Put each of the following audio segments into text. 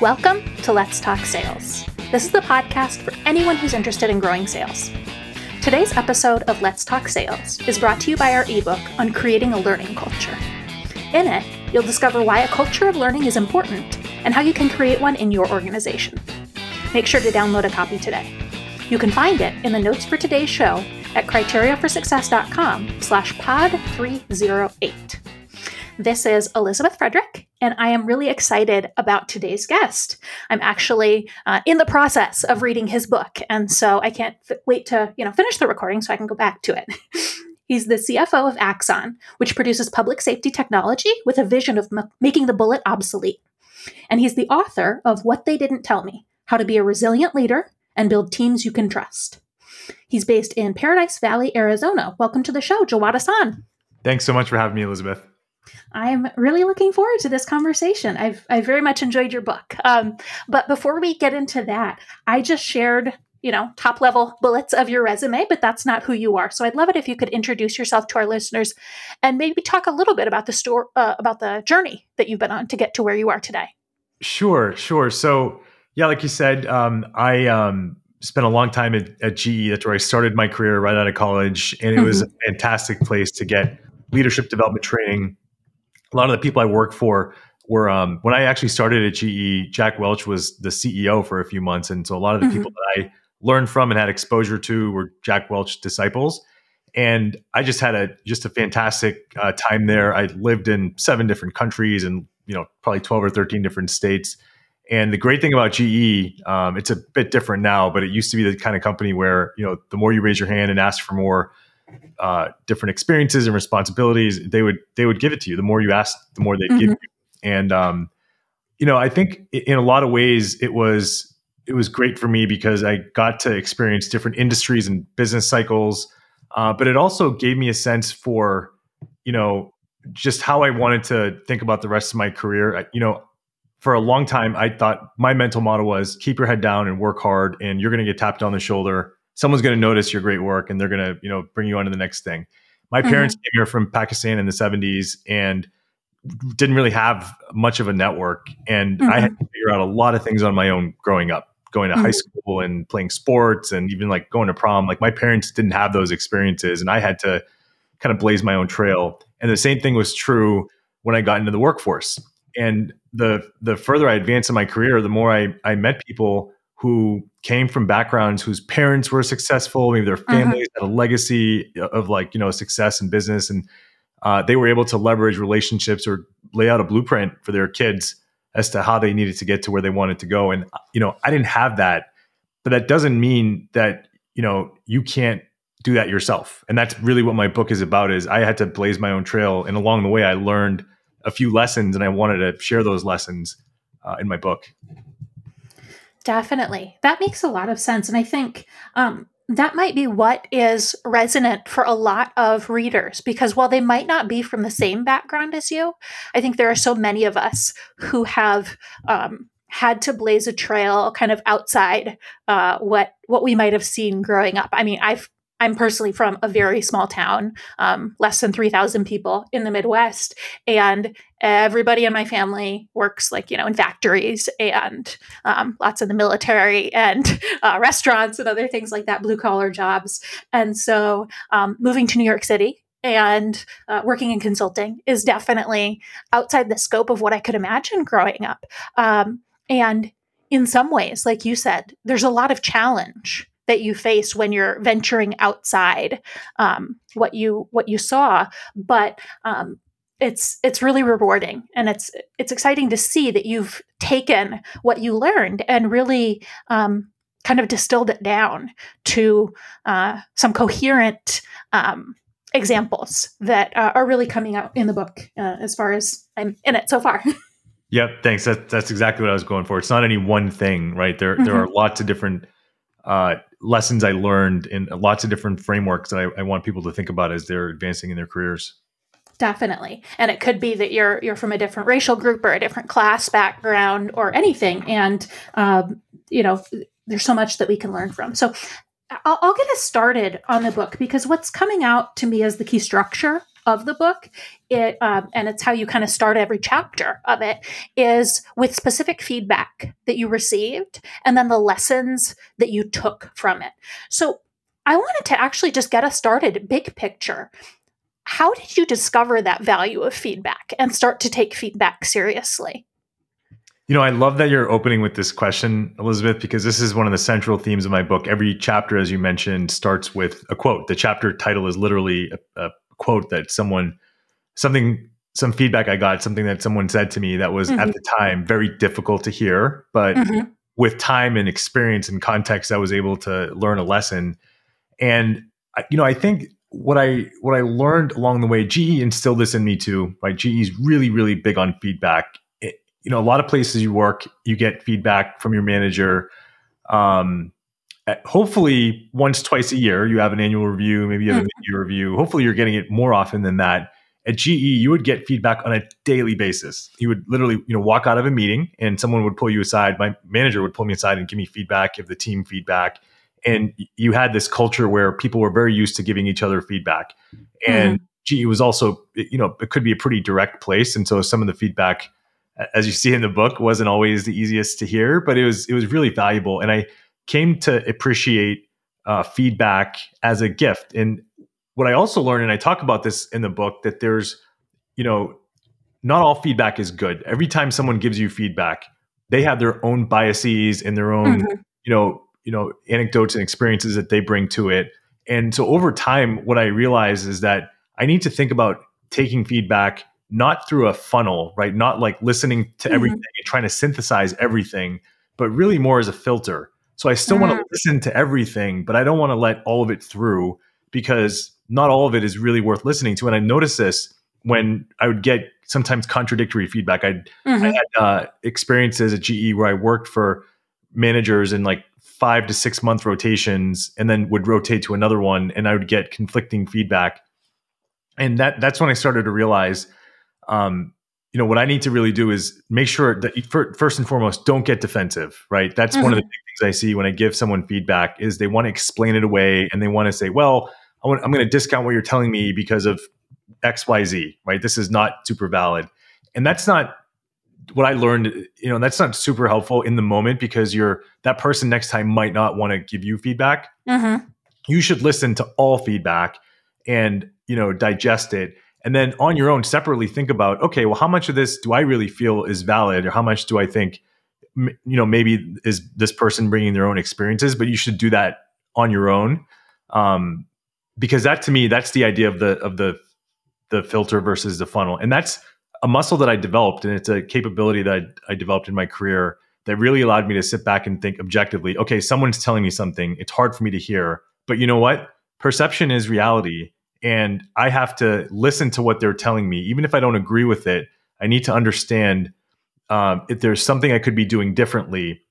Welcome to Let's Talk Sales. This is the podcast for anyone who's interested in growing sales. Today's episode of Let's Talk Sales is brought to you by our ebook on creating a learning culture. In it, you'll discover why a culture of learning is important and how you can create one in your organization. Make sure to download a copy today. You can find it in the notes for today's show at criteriaforsuccess.com slash pod 308. This is Elizabeth Frederick, and I am really excited about today's guest. I'm actually uh, in the process of reading his book, and so I can't f- wait to you know finish the recording so I can go back to it. He's the CFO of Axon, which produces public safety technology with a vision of m- making the bullet obsolete. And he's the author of What They Didn't Tell Me How to Be a Resilient Leader and Build Teams You Can Trust. He's based in Paradise Valley, Arizona. Welcome to the show, Jawad Ahsan. Thanks so much for having me, Elizabeth. I'm really looking forward to this conversation. I've I very much enjoyed your book. Um, but before we get into that, I just shared you know top level bullets of your resume, but that's not who you are. So I'd love it if you could introduce yourself to our listeners and maybe talk a little bit about the store uh, about the journey that you've been on to get to where you are today. Sure, sure. So yeah, like you said, um, I um, spent a long time at, at, GE. That's where I started my career right out of college, and it mm-hmm. was a fantastic place to get leadership development training a lot of the people I work for were um, when I actually started at GE, Jack Welch was the CEO for a few months, and so a lot of the mm-hmm. people that I learned from and had exposure to were Jack Welch disciples. And I just had a just a fantastic uh, time there. I lived in seven different countries and you know probably twelve or thirteen different states. And the great thing about GE, um, it's a bit different now, but it used to be the kind of company where you know the more you raise your hand and ask for more, uh, different experiences and responsibilities, they would they would give it to you. The more you ask, the more they mm-hmm. give you. And um, you know, I think in a lot of ways it was it was great for me because I got to experience different industries and business cycles. Uh, but it also gave me a sense for you know just how I wanted to think about the rest of my career. I, you know, for a long time, I thought my mental model was keep your head down and work hard, and you're going to get tapped on the shoulder someone's going to notice your great work and they're going to you know bring you on to the next thing my mm-hmm. parents came here from pakistan in the 70s and didn't really have much of a network and mm-hmm. i had to figure out a lot of things on my own growing up going to mm-hmm. high school and playing sports and even like going to prom like my parents didn't have those experiences and i had to kind of blaze my own trail and the same thing was true when i got into the workforce and the the further i advanced in my career the more i i met people who came from backgrounds whose parents were successful, maybe their uh-huh. families uh-huh. had a legacy of like, you know, success in business. And uh, they were able to leverage relationships or lay out a blueprint for their kids as to how they needed to get to where they wanted to go. And, you know, I didn't have that, but that doesn't mean that, you know, you can't do that yourself. And that's really what my book is about is I had to blaze my own trail. And along the way, I learned a few lessons and I wanted to share those lessons uh, in my book. Definitely. That makes a lot of sense. And I think um, that might be what is resonant for a lot of readers because while they might not be from the same background as you, I think there are so many of us who have. Um, had to blaze a trail kind of outside uh, what what we might have seen growing up. I mean, I've I'm personally from a very small town, um, less than 3,000 people in the Midwest. And everybody in my family works like, you know, in factories and um, lots in the military and uh, restaurants and other things like that, blue collar jobs. And so um, moving to New York City and uh, working in consulting is definitely outside the scope of what I could imagine growing up. Um, and in some ways, like you said, there's a lot of challenge that you face when you're venturing outside um, what you what you saw but um, it's it's really rewarding and it's it's exciting to see that you've taken what you learned and really um, kind of distilled it down to uh, some coherent um, examples that uh, are really coming out in the book uh, as far as I'm in it so far. yep, thanks. That, that's exactly what I was going for. It's not any one thing, right? There mm-hmm. there are lots of different uh, lessons I learned in lots of different frameworks that I, I, want people to think about as they're advancing in their careers. Definitely, and it could be that you're you're from a different racial group or a different class background or anything, and um, you know there's so much that we can learn from. So I'll, I'll, get us started on the book because what's coming out to me as the key structure of the book it um, and it's how you kind of start every chapter of it is with specific feedback that you received and then the lessons that you took from it so i wanted to actually just get us started big picture how did you discover that value of feedback and start to take feedback seriously you know, I love that you're opening with this question, Elizabeth, because this is one of the central themes of my book. Every chapter, as you mentioned, starts with a quote. The chapter title is literally a, a quote that someone, something, some feedback I got, something that someone said to me that was mm-hmm. at the time very difficult to hear, but mm-hmm. with time and experience and context, I was able to learn a lesson. And you know, I think what I what I learned along the way, GE instilled this in me too. Right, GE is really really big on feedback you know, a lot of places you work, you get feedback from your manager. Um, hopefully, once, twice a year, you have an annual review, maybe you have mm-hmm. a mid-year review. Hopefully, you're getting it more often than that. At GE, you would get feedback on a daily basis. You would literally, you know, walk out of a meeting and someone would pull you aside. My manager would pull me aside and give me feedback, give the team feedback. And you had this culture where people were very used to giving each other feedback. And mm-hmm. GE was also, you know, it could be a pretty direct place. And so some of the feedback as you see in the book, wasn't always the easiest to hear, but it was it was really valuable, and I came to appreciate uh, feedback as a gift. And what I also learned, and I talk about this in the book, that there's, you know, not all feedback is good. Every time someone gives you feedback, they have their own biases and their own, mm-hmm. you know, you know, anecdotes and experiences that they bring to it. And so over time, what I realize is that I need to think about taking feedback not through a funnel, right? Not like listening to mm-hmm. everything and trying to synthesize everything, but really more as a filter. So I still mm-hmm. want to listen to everything, but I don't want to let all of it through because not all of it is really worth listening to. And I noticed this when I would get sometimes contradictory feedback. I'd, mm-hmm. I had uh, experiences at GE where I worked for managers in like five to six month rotations and then would rotate to another one and I would get conflicting feedback. And that that's when I started to realize um, you know what I need to really do is make sure that first and foremost, don't get defensive. Right, that's mm-hmm. one of the mm-hmm. things I see when I give someone feedback is they want to explain it away and they want to say, "Well, I am going to discount what you're telling me because of xyz Right, this is not super valid, and that's not what I learned. You know, that's not super helpful in the moment because you're that person next time might not want to give you feedback. Mm-hmm. You should listen to all feedback and you know digest it and then on your own separately think about okay well how much of this do i really feel is valid? Or how much do i think you know maybe is this person bringing their own experiences? But you should do that on your own. Um, because that to me that's the idea of the of the the filter versus the funnel. And that's a muscle that i developed and it's a capability that I, I developed in my career that really allowed me to sit back and think objectively okay someone's telling me something. It's hard for me to hear. But you know what? Perception is reality and I have to listen to what they're telling me, even if I don't agree with it. I need to understand um, if there's something I could be doing differently,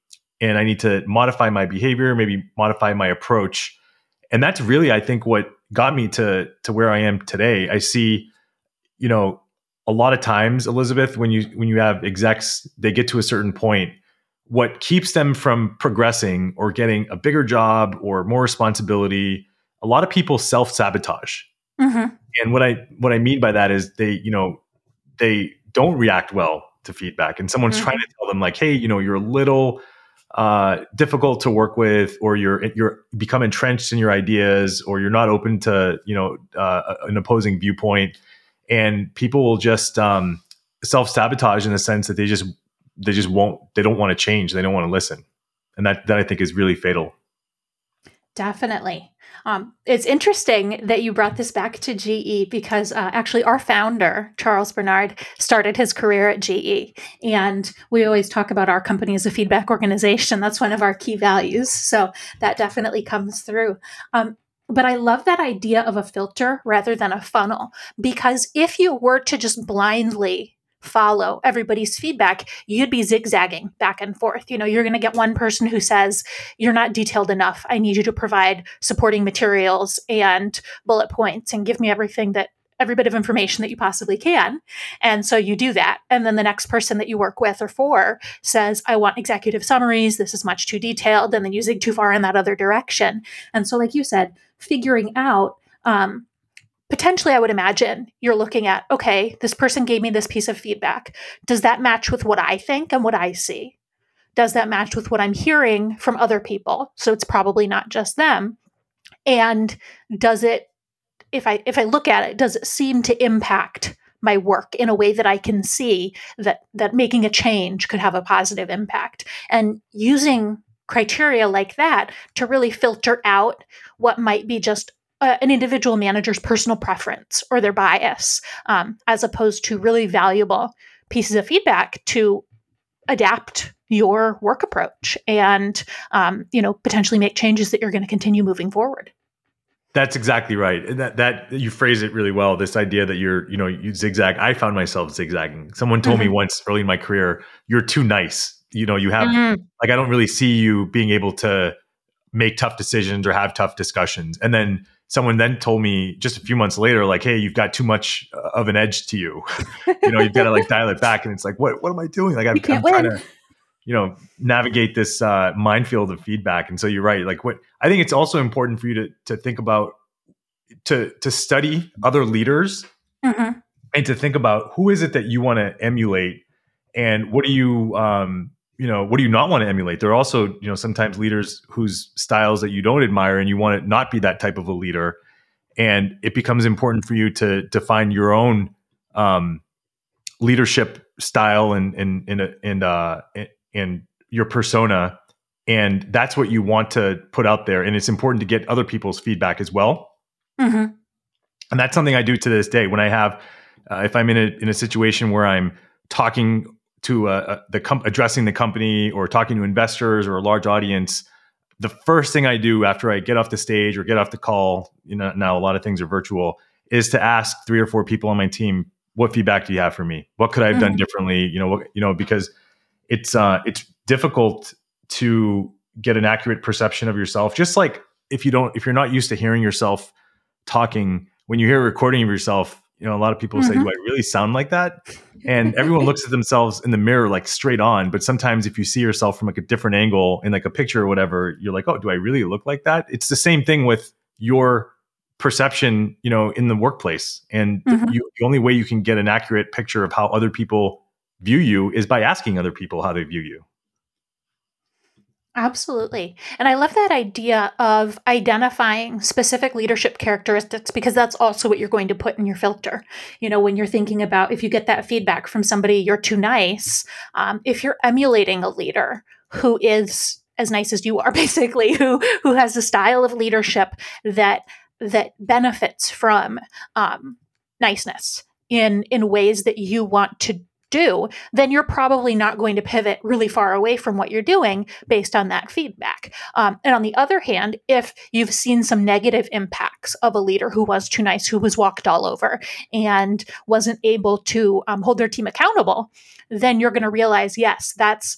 and I need to modify my behavior, maybe modify my approach. And that's really, I think, what got me to to where I am today. I see, you know, a lot of times, Elizabeth, when you when you have execs, they get to a certain point. What keeps them from progressing or getting a bigger job or more responsibility? A lot of people self sabotage Mm-hmm. And what I what I mean by that is they, you know, they don't react well to feedback, and someone's mm-hmm. trying to tell them like, hey, you know, you're a little uh, difficult to work with, or you're you're become entrenched in your ideas, or you're not open to you know uh, an opposing viewpoint, and people will just um, self sabotage in the sense that they just they just won't they don't want to change, they don't want to listen, and that that I think is really fatal. Definitely. Um, it's interesting that you brought this back to GE because uh, actually our founder, Charles Bernard, started his career at GE. And we always talk about our company as a feedback organization. That's one of our key values. So that definitely comes through. Um, but I love that idea of a filter rather than a funnel because if you were to just blindly follow everybody's feedback, you'd be zigzagging back and forth. You know, you're going to get one person who says, You're not detailed enough. I need you to provide supporting materials and bullet points and give me everything that every bit of information that you possibly can. And so you do that. And then the next person that you work with or for says, I want executive summaries. This is much too detailed. And then you zig too far in that other direction. And so, like you said, figuring out um, potentially I would imagine you're looking at, okay, this person gave me this piece of feedback. Does that match with what I think and what I see? Does that match with what I'm hearing from other people? So it's probably not just them. And does it if I if I look at it, does it seem to impact my work in a way that I can see that that making a change could have a positive impact? And using criteria like that to really filter out what might be just uh, an individual manager's personal preference or their bias, um, as opposed to really valuable pieces of feedback to adapt your work approach and um, you know potentially make changes that you're going to continue moving forward. That's exactly right. That that you phrase it really well. This idea that you're, you know, you zigzag. I found myself zigzagging. Someone told mm-hmm. me once early in my career, "You're too nice." You know, you have mm-hmm. like I don't really see you being able to make tough decisions or have tough discussions. And then someone then told me just a few months later, like, "Hey, you've got too much of an edge to you. you know, you've got to like dial it back." And it's like, what What am I doing? Like, I'm, I'm trying to you know navigate this uh, minefield of feedback and so you're right like what i think it's also important for you to to think about to to study other leaders mm-hmm. and to think about who is it that you want to emulate and what do you um you know what do you not want to emulate? There are also you know sometimes leaders whose styles that you don't admire and you want to not be that type of a leader. And it becomes important for you to to find your own um leadership style and and and and uh and your persona. And that's what you want to put out there. And it's important to get other people's feedback as well. Mm-hmm. and that's something i do to this day. When i have uh, if i'm in a in a situation where i'm talking to uh, the com- addressing the company or talking to investors or a large audience the first thing i do after i get off the stage or get off the call you know now a lot of things are virtual is to ask three or four people on my team what feedback do you have for me what could i have mm-hmm. done differently you know what you know because it's uh, it's difficult to get an accurate perception of yourself. Just like if you don't, if you're not used to hearing yourself talking, when you hear a recording of yourself, you know, a lot of people mm-hmm. say, "Do I really sound like that?" And everyone looks at themselves in the mirror like straight on. But sometimes, if you see yourself from like a different angle in like a picture or whatever, you're like, "Oh, do I really look like that?" It's the same thing with your perception, you know, in the workplace. And mm-hmm. you, the only way you can get an accurate picture of how other people view you is by asking other people how they view you. Absolutely. And I love that idea of identifying specific leadership characteristics because that's also what you're going to put in your filter. You know, when you're thinking about if you get that feedback from somebody, you're too nice, um, if you're emulating a leader who is as nice as you are basically who who has a style of leadership that that benefits from um, niceness in in ways that you want to do, then you're probably not going to pivot really far away from what you're doing based on that feedback. Um, and on the other hand, if you've seen some negative impacts of a leader who was too nice, who was walked all over, and wasn't able to um, hold their team accountable, then you're going to realize, yes, that's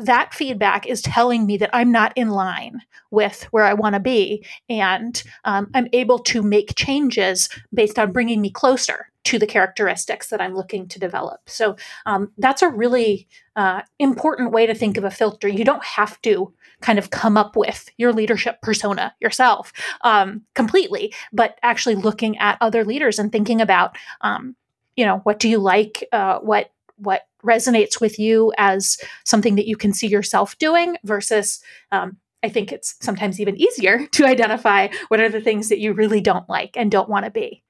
that feedback is telling me that I'm not in line with where I want to be. And um, I'm able to make changes based on bringing me closer to the characteristics that I'm looking to develop. So um, that's a really uh, important way to think of a filter. You don't have to kind of come up with your leadership persona yourself um, completely, but actually looking at other leaders and thinking about, um, you know, what do you like? Uh, what what resonates with you as something that you can see yourself doing versus um, I think it's sometimes even easier to identify what are the things that you really don't like and don't want to be.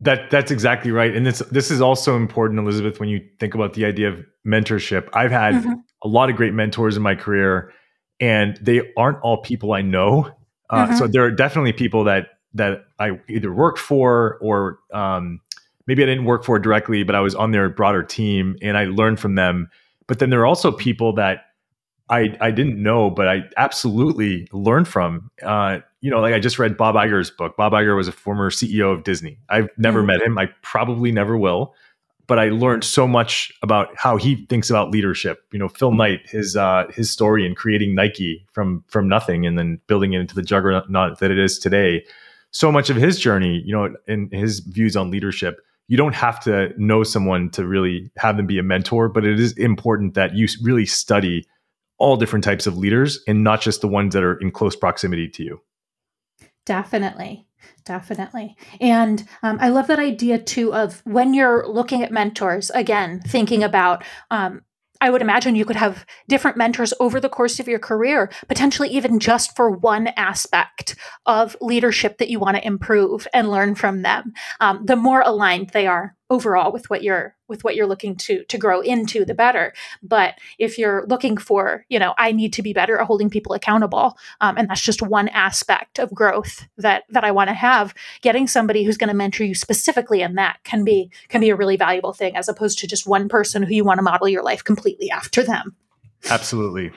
That that's exactly right, and this this is also important, Elizabeth. When you think about the idea of mentorship, I've had mm-hmm. a lot of great mentors in my career, and they aren't all people I know. Uh, mm-hmm. So there are definitely people that that I either worked for or um, maybe I didn't work for directly, but I was on their broader team and I learned from them. But then there are also people that I I didn't know, but I absolutely learned from. Uh, you know, like I just read Bob Iger's book. Bob Iger was a former CEO of Disney. I've never mm-hmm. met him. I probably never will. But I learned so much about how he thinks about leadership. You know, Phil Knight, his uh, his story in creating Nike from from nothing and then building it into the juggernaut that it is today. So much of his journey, you know, and his views on leadership you don't have to know someone to really have them be a mentor, but it is important that you really study all different types of leaders and not just the ones that are in close proximity to you. Definitely. Definitely. And um, I love that idea too of when you're looking at mentors, again, thinking about um, I would imagine you could have different mentors over the course of your career, potentially even just for one aspect of leadership that you want to improve and learn from them. Um, the more aligned they are overall with what you're with what you're looking to to grow into the better. But if you're looking for you know i need to be better at holding people accountable um, and that's just one aspect of growth that that i want to have getting somebody who's going to mentor you specifically in that can be can be a really valuable thing as opposed to just one person who you want to model your life completely after them. Absolutely.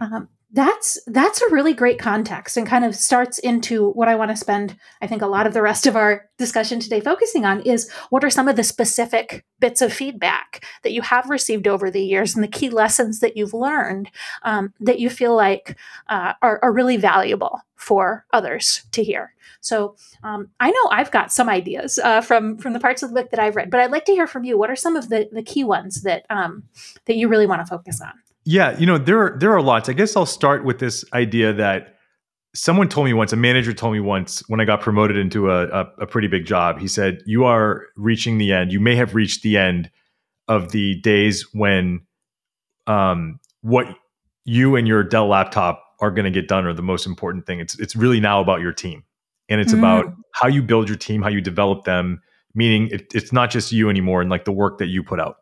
Um, that's that's a really great context and kind of starts into what I want to spend I think a lot of the rest of our discussion today focusing on is what are some of the specific bits of feedback that you have received over the years and the key lessons that you've learned um, that you feel like uh, are, are, really valuable for others to hear. So um, I know I've got some ideas uh, from from the parts of the book that I've read, but I'd like to hear from you. What are some of the the key ones that um, that you really want to focus on? Yeah, you know, there are there are lots. I guess I'll start with this idea that someone told me once, a manager told me once when I got promoted into a, a, a pretty big job. He said, "You are reaching the end. You may have reached the end of the days when um, what you and your Dell laptop are going to get done are the most important thing. It's it's really now about your team, and it's mm. about how you build your team, how you develop them. Meaning, it, it's not just you anymore, and like the work that you put out."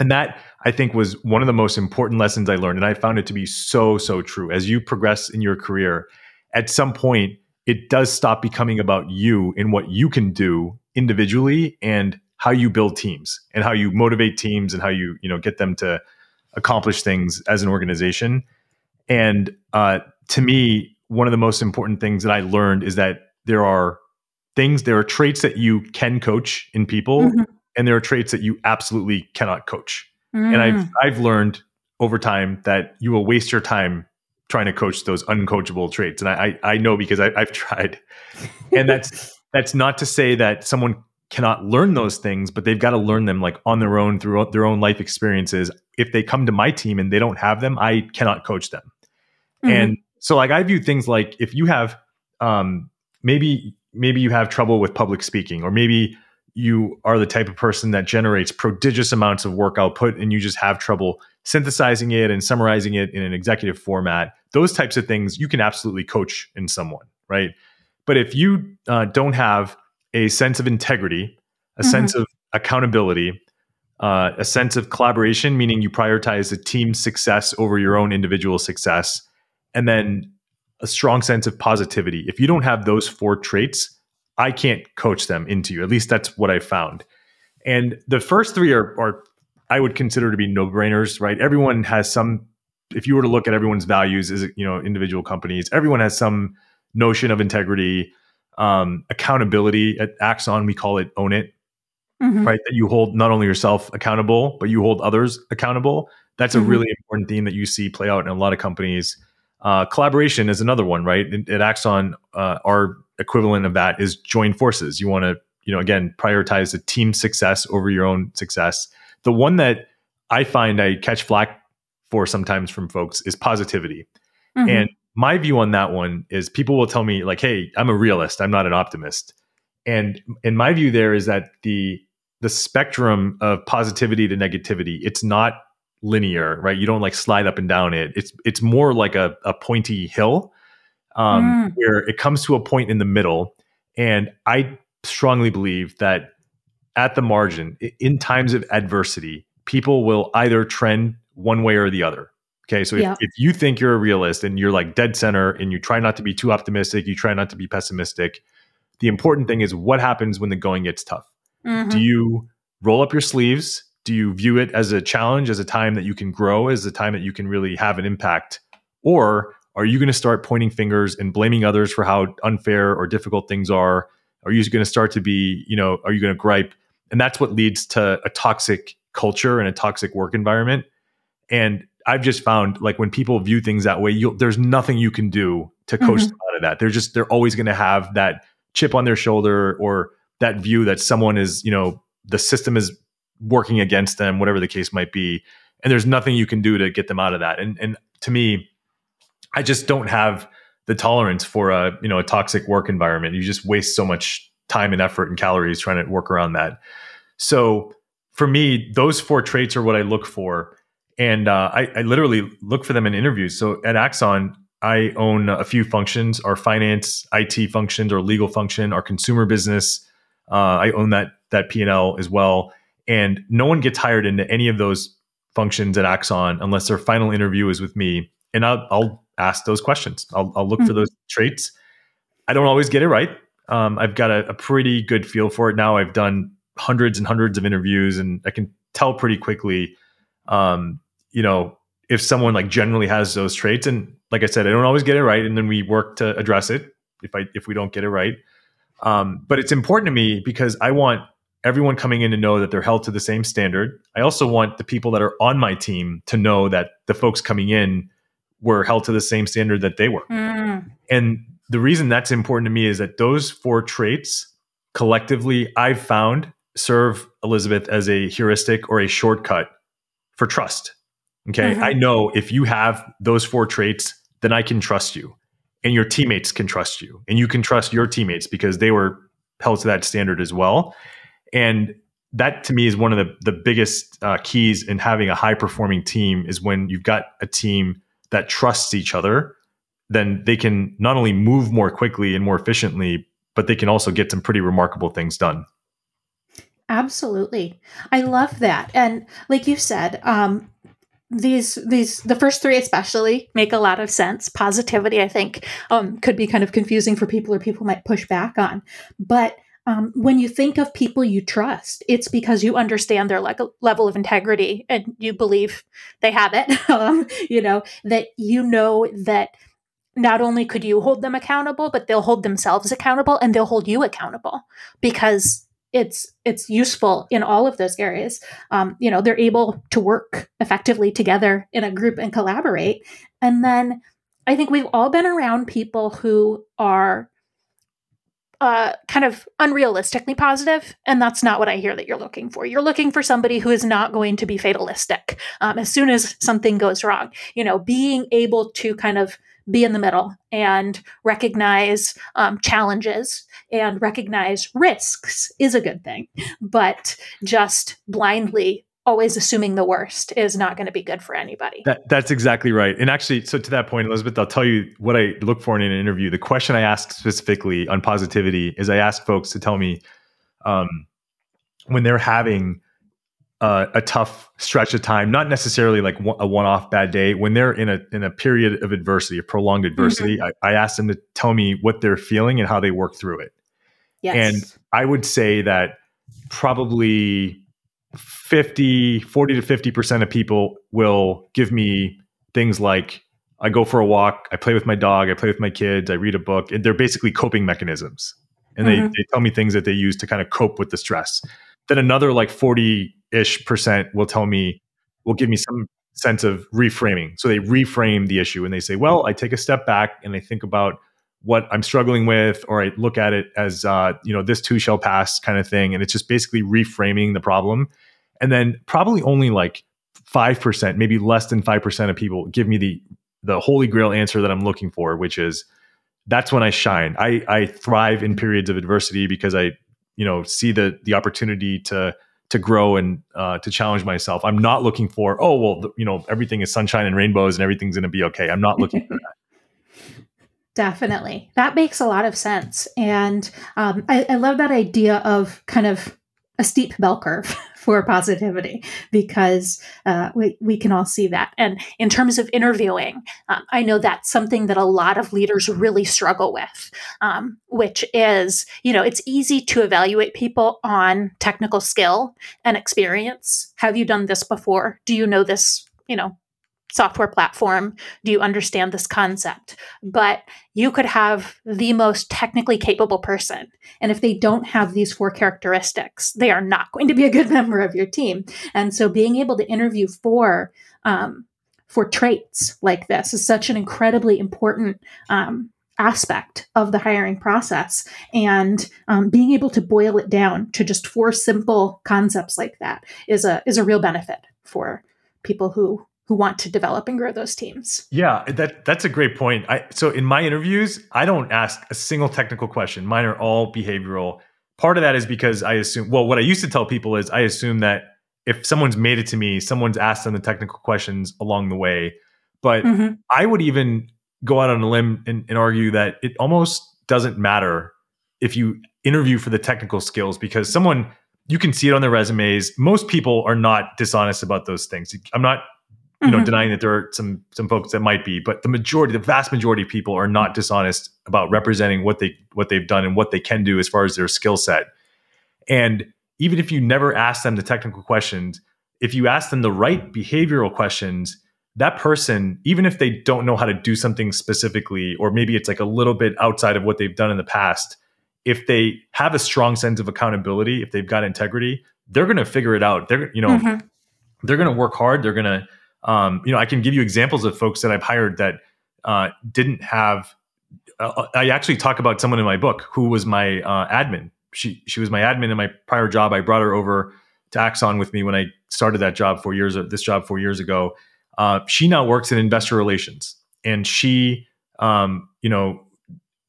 And that I think was one of the most important lessons I learned. And I found it to be so, so true. As you progress in your career, at some point, it does stop becoming about you and what you can do individually and how you build teams and how you motivate teams and how you, you know, get them to accomplish things as an organization. And uh, to me, one of the most important things that I learned is that there are things, there are traits that you can coach in people. Mm-hmm and there are traits that you absolutely cannot coach. Mm. And I've mm. I've learned over time that you will waste your time trying to coach those uncoachable traits. And I I, I know because I, I've tried. And that's that's not to say that someone cannot learn those things, but they've got to learn them like on their own through their own life experiences. If they come to my team and they don't have them, I cannot coach them. Mm-hmm. And so like I view things like if you have um maybe maybe you have trouble with public speaking or maybe you are the type of person that generates prodigious amounts of work output and you just have trouble synthesizing it and summarizing it in an executive format, those types of things you can absolutely coach in someone, right? But if you uh, don't have a sense of integrity, a mm-hmm. sense of accountability, uh, a sense of collaboration, meaning you prioritize the team's success over your own individual success, and then a strong sense of positivity. If you don't have those four traits, I can't coach them into you. At least that's what I found. And the first three are, are I would consider to be no brainers, right? Everyone has some. If you were to look at everyone's values as you know individual companies, everyone has some notion of integrity, um, accountability. At Axon, we call it own it, mm-hmm. right? That you hold not only yourself accountable, but you hold others accountable. That's mm-hmm. a really important theme that you see play out in a lot of companies. Uh, collaboration is another one, right? At, Axon, uh, our equivalent of that is join forces. You want to, you know, again, prioritize the team success over your own success. The one that I find I catch flack for sometimes from folks is positivity. Mm-hmm. And my view on that one is people will tell me like, "Hey, I'm a realist. I'm not an optimist." And in my view there is that the the spectrum of positivity to negativity, it's not linear, right? You don't like slide up and down it. It's it's more like a, a pointy hill um, mm. where it comes to a point in the middle. And I strongly believe that at the margin, in times of adversity, people will either trend one way or the other. Okay. So if, yeah. if you think you're a realist and you're like dead center and you try not to be too optimistic, you try not to be pessimistic, the important thing is what happens when the going gets tough. Mm-hmm. Do you roll up your sleeves? Do you view it as a challenge, as a time that you can grow, as a time that you can really have an impact? Or are you going to start pointing fingers and blaming others for how unfair or difficult things are? Are you going to start to be, you know, are you going to gripe? And that's what leads to a toxic culture and a toxic work environment. And I've just found like when people view things that way, there's nothing you can do to coach mm-hmm. them out of that. They're just, they're always going to have that chip on their shoulder or that view that someone is, you know, the system is working against them, whatever the case might be. And there's nothing you can do to get them out of that. And, and to me, I just don't have the tolerance for a you know a toxic work environment. You just waste so much time and effort and calories trying to work around that. So for me, those four traits are what I look for, and uh, I, I literally look for them in interviews. So at Axon, I own a few functions: our finance, IT functions, our legal function, our consumer business. Uh, I own that that P and L as well, and no one gets hired into any of those functions at Axon unless their final interview is with me, and I'll, I'll ask those questions. I'll, I'll look mm-hmm. for those traits. I don't always get it right. Um, I've got a, a pretty good feel for it now. I've done hundreds and hundreds of interviews, and I can tell pretty quickly, um, you know, if someone like generally has those traits. And like I said, I don't always get it right, and then we work to address it if I if we don't get it right. Um, but it's important to me because I want everyone coming in to know that they're held to the same standard. I also want the people that are on my team to know that the folks coming in were held to the same standard that they were. Mm. And the reason that's important to me is that those four traits collectively, I've found serve Elizabeth as a heuristic or a shortcut for trust. Okay. Mm-hmm. I know if you have those four traits, then I can trust you and your teammates can trust you and you can trust your teammates because they were held to that standard as well. And that to me is one of the, the biggest uh, keys in having a high performing team is when you've got a team that trusts each other, then they can not only move more quickly and more efficiently, but they can also get some pretty remarkable things done. Absolutely. I love that. And like you said, um, these these the first three especially make a lot of sense positivity i think um, could be kind of confusing for people or people might push back on but um, when you think of people you trust, it's because you understand their le- level of integrity and you believe they have it. um, you know, that you know that not only could you hold them accountable, but they'll hold themselves accountable and they'll hold you accountable because it's it's useful in all of those areas. Um, you know, they're able to work effectively together in a group and collaborate. And then I think we've all been around people who are uh, kind of unrealistically positive, and that's not what I hear that you're looking for. You're looking for somebody who is not going to be fatalistic um, as soon as something goes wrong. You know, being able to kind of be in the middle and recognize um, challenges and recognize risks is a good thing, but just blindly always assuming the worst is not going to be good for anybody. That, that's exactly right. And actually, so to that point, Elizabeth, I'll tell you what I look for in an interview. The question I ask specifically on positivity is I ask folks to tell me um, when they're having uh, a tough stretch of time, not necessarily like a one-off bad day, when they're in a in a period of adversity, a prolonged adversity, mm-hmm. I, I ask them to tell me what they're feeling and how they work through it. Yes. And I would say that probably 50, 40 to 50% of people will give me things like I go for a walk, I play with my dog, I play with my kids, I read a book. And they're basically coping mechanisms. And mm-hmm. they, they tell me things that they use to kind of cope with the stress. Then another like 40 ish percent will tell me, will give me some sense of reframing. So they reframe the issue and they say, well, I take a step back and I think about what I'm struggling with, or I look at it as, uh, you know, this too shall pass kind of thing. And it's just basically reframing the problem. And then probably only like 5%, maybe less than 5% of people give me the, the holy grail answer that I'm looking for, which is that's when I shine. I, I thrive in periods of adversity because I, you know, see the, the opportunity to, to grow and uh, to challenge myself. I'm not looking for, oh, well, you know, everything is sunshine and rainbows and everything's going to be okay. I'm not looking for that. Definitely. That makes a lot of sense. And um, I, I love that idea of kind of a steep bell curve for positivity because uh, we, we can all see that. And in terms of interviewing, um, I know that's something that a lot of leaders really struggle with, um, which is, you know, it's easy to evaluate people on technical skill and experience. Have you done this before? Do you know this, you know, software platform. Do you understand this concept? But you could have the most technically capable person and if they don't have these four characteristics they are not going to be a good member of your team. And so being able to interview for um, for traits like this is such an incredibly important um, aspect of the hiring process. And um, being able to boil it down to just four simple concepts like that is a is a real benefit for people who who want to develop and grow those teams. Yeah, that that's a great point. I so in my interviews, I don't ask a single technical question. Mine are all behavioral. Part of that is because I assume well, what I used to tell people is I assume that if someone's made it to me, someone's asked them the technical questions along the way. But mm-hmm. I would even go out on a limb and, and argue that it almost doesn't matter if you interview for the technical skills because someone you can see it on their resumes. Most people are not dishonest about those things. I'm not you mm-hmm. know denying that there are some some folks that might be but the majority the vast majority of people are not dishonest about representing what they what they've done and what they can do as far as their skill set and even if you never ask them the technical questions if you ask them the right behavioral questions that person even if they don't know how to do something specifically or maybe it's like a little bit outside of what they've done in the past if they have a strong sense of accountability if they've got integrity they're going to figure it out they're you know mm-hmm. they're going to work hard they're going to um, you know, I can give you examples of folks that I've hired that uh, didn't have. Uh, I actually talk about someone in my book who was my uh, admin. She she was my admin in my prior job. I brought her over to Axon with me when I started that job four years this job four years ago. Uh, she now works in investor relations, and she, um, you know,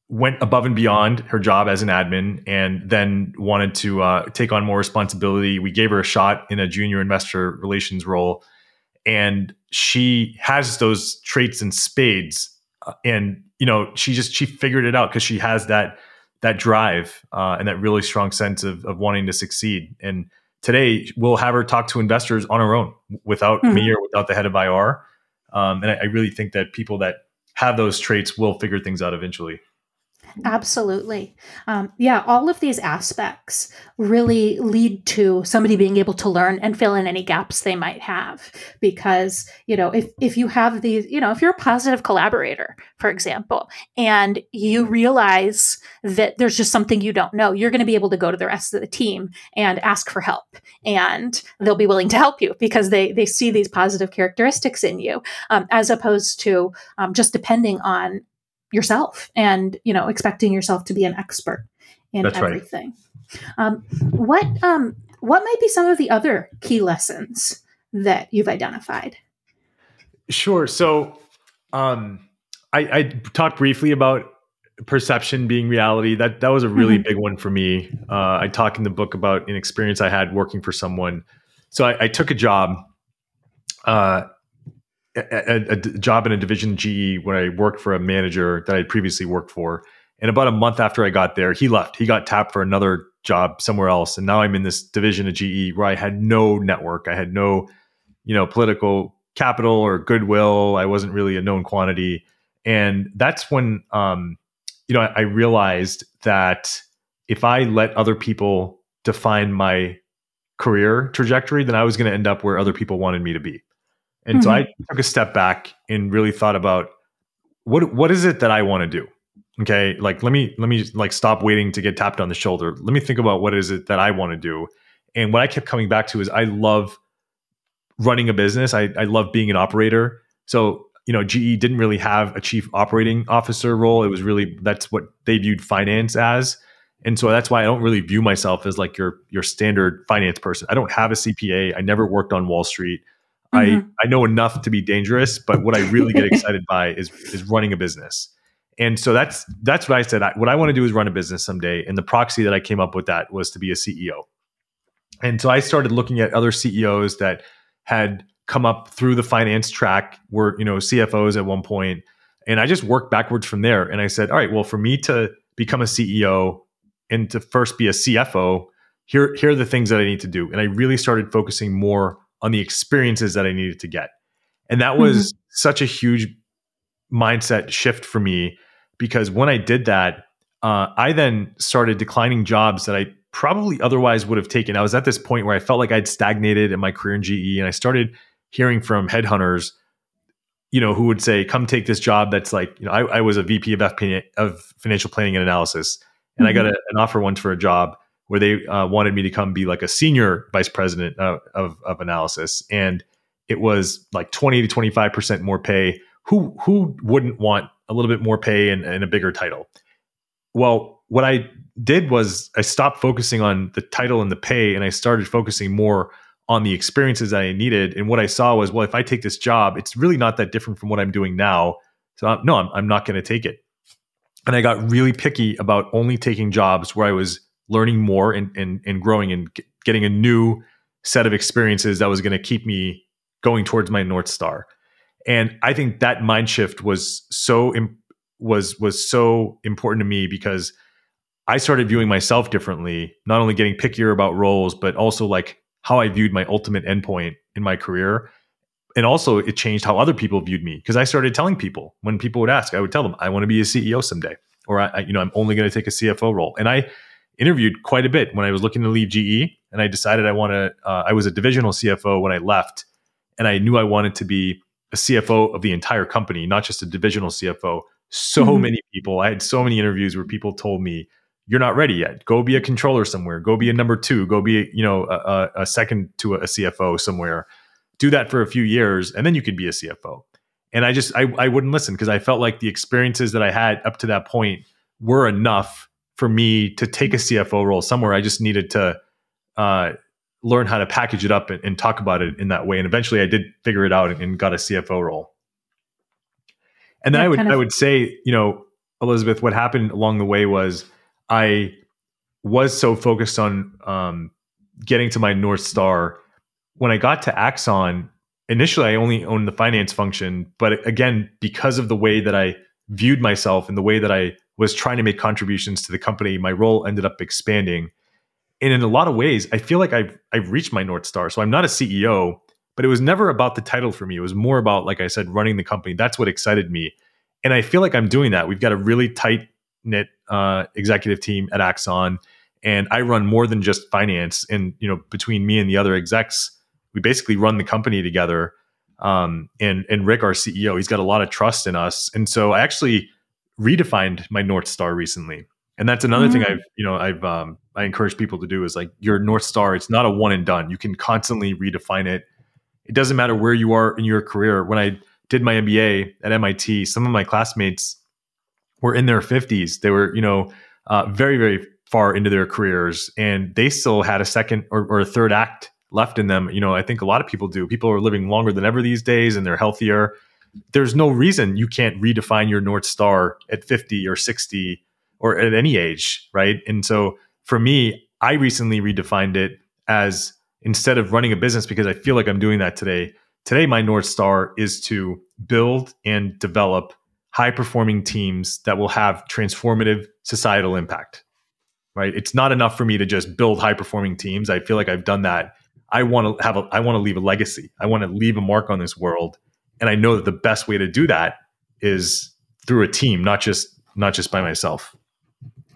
went above and beyond her job as an admin, and then wanted to uh, take on more responsibility. We gave her a shot in a junior investor relations role and she has those traits in spades uh, and you know she just she figured it out because she has that that drive uh, and that really strong sense of, of wanting to succeed. And today we'll have her talk to investors on her own without mm-hmm. me or without the head of ir um, and I, I really think that people that have those traits will figure things out eventually Absolutely. Um, yeah, all of these aspects really lead to somebody being able to learn and fill in any gaps they might have. Because, you know, if, if you have these, you know, if you're a positive collaborator, for example, and you realize that there's just something you don't know, you're going to be able to go to the rest of the team and ask for help. And they'll be willing to help you because they, they see these positive characteristics in you, um, as opposed to um, just depending on yourself and you know expecting yourself to be an expert in That's everything. Right. um, what um, what might be some of the other key lessons that you've identified? Sure. So um, I, I, talked briefly about perception being reality. That that was a really mm-hmm. big one for me. Uh, i talk in the book about an experience i had working for someone. So i, I took a job uh, a, a, job in a division GE where I worked for a manager that I had previously worked for. And about a month after I got there, he left. He got tapped for another job somewhere else. And now I'm in this division of GE where I had no network. I had no, you know, political capital or goodwill. I wasn't really a known quantity. And that's when, um, you know, I, I realized that if I let other people define my career trajectory, then I was going to end up where other people wanted me to be. And mm-hmm. so I took a step back and really thought about what what is it that I want to do? Okay, like let me let me like stop waiting to get tapped on the shoulder. Let me think about what is it that I want to do. And what I kept coming back to is I love running a business. I, I love being an operator. So you know, GE didn't really have a chief operating officer role. It was really that's what they viewed finance as. And so that's why I don't really view myself as like your your standard finance person. I don't have a CPA. I never worked on Wall Street. Mm-hmm. I I know enough to be dangerous, but what I really get excited by is is running a business. And so that's that's what I said. I, what I want to do is run a business someday. And the proxy that I came up with that was to be a CEO. And so I started looking at other CEOs that had come up through the finance track, were you know CFOs at one point, and I just worked backwards from there. And I said, all right, well, for me to become a CEO and to first be a CFO, here here are the things that I need to do. And I really started focusing more on the experiences that I needed to get. And that was mm-hmm. such a huge mindset shift for me because when I did that, uh, I then started declining jobs that I probably otherwise would have taken. I was at this point where I felt like I'd stagnated in my career in GE, and I started hearing from headhunters, you know, who would say, "Come take this job." That's like, you know, I, I was a VP of FP of financial planning and analysis, and mm-hmm. I got a, an offer once for a job where they uh, wanted me to come be like a senior vice president of, of, of analysis, and it was like twenty to twenty five percent more pay. Who who wouldn't want a little bit more pay and, and a bigger title? Well, what I did was I stopped focusing on the title and the pay, and I started focusing more on the experiences I needed. And what I saw was, well, if I take this job, it's really not that different from what I'm doing now. So I'm, no, I'm, I'm not going to take it. And I got really picky about only taking jobs where I was learning more and, and, and growing and getting a new set of experiences that was going to keep me going towards my North Star. And I think that mind shift was so was was so important to me because I started viewing myself differently, not only getting pickier about roles, but also like how I viewed my ultimate endpoint in my career. And also it changed how other people viewed me because I started telling people when people would ask, I would tell them, I want to be a CEO someday, or I, you know, I'm only going to take a CFO role. And I interviewed quite a bit when I was looking to leave GE and I decided I want to, uh, I was a divisional CFO when I left and I knew I wanted to be a CFO of the entire company, not just a divisional CFO. So mm-hmm. many people, I had so many interviews where people told me, you're not ready yet. Go be a controller somewhere. Go be a number two. Go be, you know, a, a second to a CFO somewhere. Do that for a few years, and then you could be a CFO. And I just, I, I wouldn't listen because I felt like the experiences that I had up to that point were enough for me to take a CFO role somewhere. I just needed to uh, learn how to package it up and, and, talk about it in that way. And eventually, I did figure it out and, and got a CFO role. And then yeah, I would, kind of- I would say, you know, Elizabeth, what happened along the way was I was so focused on um, getting to my North Star. When I got to Axon, initially I only owned the finance function, but again, because of the way that I viewed myself and the way that I was trying to make contributions to the company, my role ended up expanding. And in a lot of ways, I feel like I've I've reached my North Star. So I'm not a CEO, but it was never about the title for me. It was more about, like I said, running the company. That's what excited me. And I feel like I'm doing that. We've got a really tight knit uh, executive team at Axon, and I run more than just finance. And you know, between me and the other execs, we basically run the company together. Um, and and Rick, our CEO, he's got a lot of trust in us, and so I actually redefined my north star recently. And that's another mm-hmm. thing mm. I've you know I've um, I encourage people to do is like your north star. It's not a one and done. You can constantly redefine it. It doesn't matter where you are in your career. When I did my MBA at MIT, some of my classmates were in their 50s. They were, you know, uh, very, very far into their careers and they still had a second or, or, a third act left in them. You know, I think a lot of people do. People are living longer than ever these days and they're healthier. There's no reason you can't redefine your North Star at 50 or 60 or at any age, right? And so for me, I recently redefined it as instead of running a business because I feel like I'm doing that today. Today, my North Star is to build and develop high performing teams that will have transformative societal impact right it's not enough for me to just build high performing teams i feel like i've done that i want to have a i want to leave a legacy i want to leave a mark on this world and i know that the best way to do that is through a team not just not just by myself.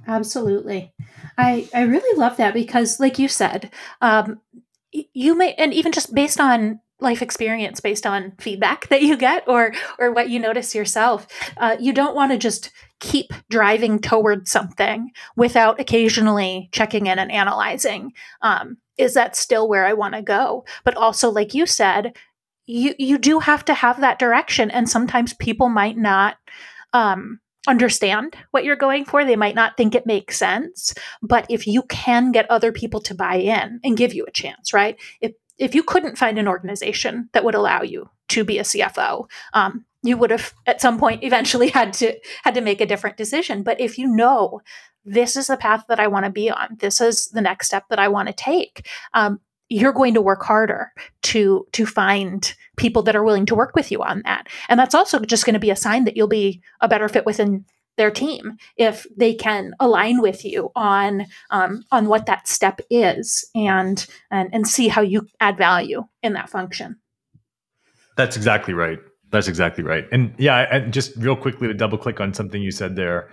Absolutely. I i really love that because like you said um you may and even just based on life experience based on feedback that you get or or what you notice yourself uh, you don't want to just keep driving toward something without occasionally checking in and analyzing um, is that still where i want to go? But also like you said you you do have to have that direction and sometimes people might not um, understand what you're going for. They might not think it makes sense, but if you can get other people to buy in and give you a chance, right? If if you couldn't find an organization that would allow you to be a CFO, um, you would have at some point eventually had to had to make a different decision. But if you know this is the path that I want to be on, this is the next step that I want to take, um, you're going to work harder to to find people that are willing to work with you on that. And that's also just going to be a sign that you'll be a better fit within their team if they can align with you on um, on what that step is and, and and see how you add value in that function. That's exactly right. That's exactly right. And yeah and just real quickly to double click on something you said there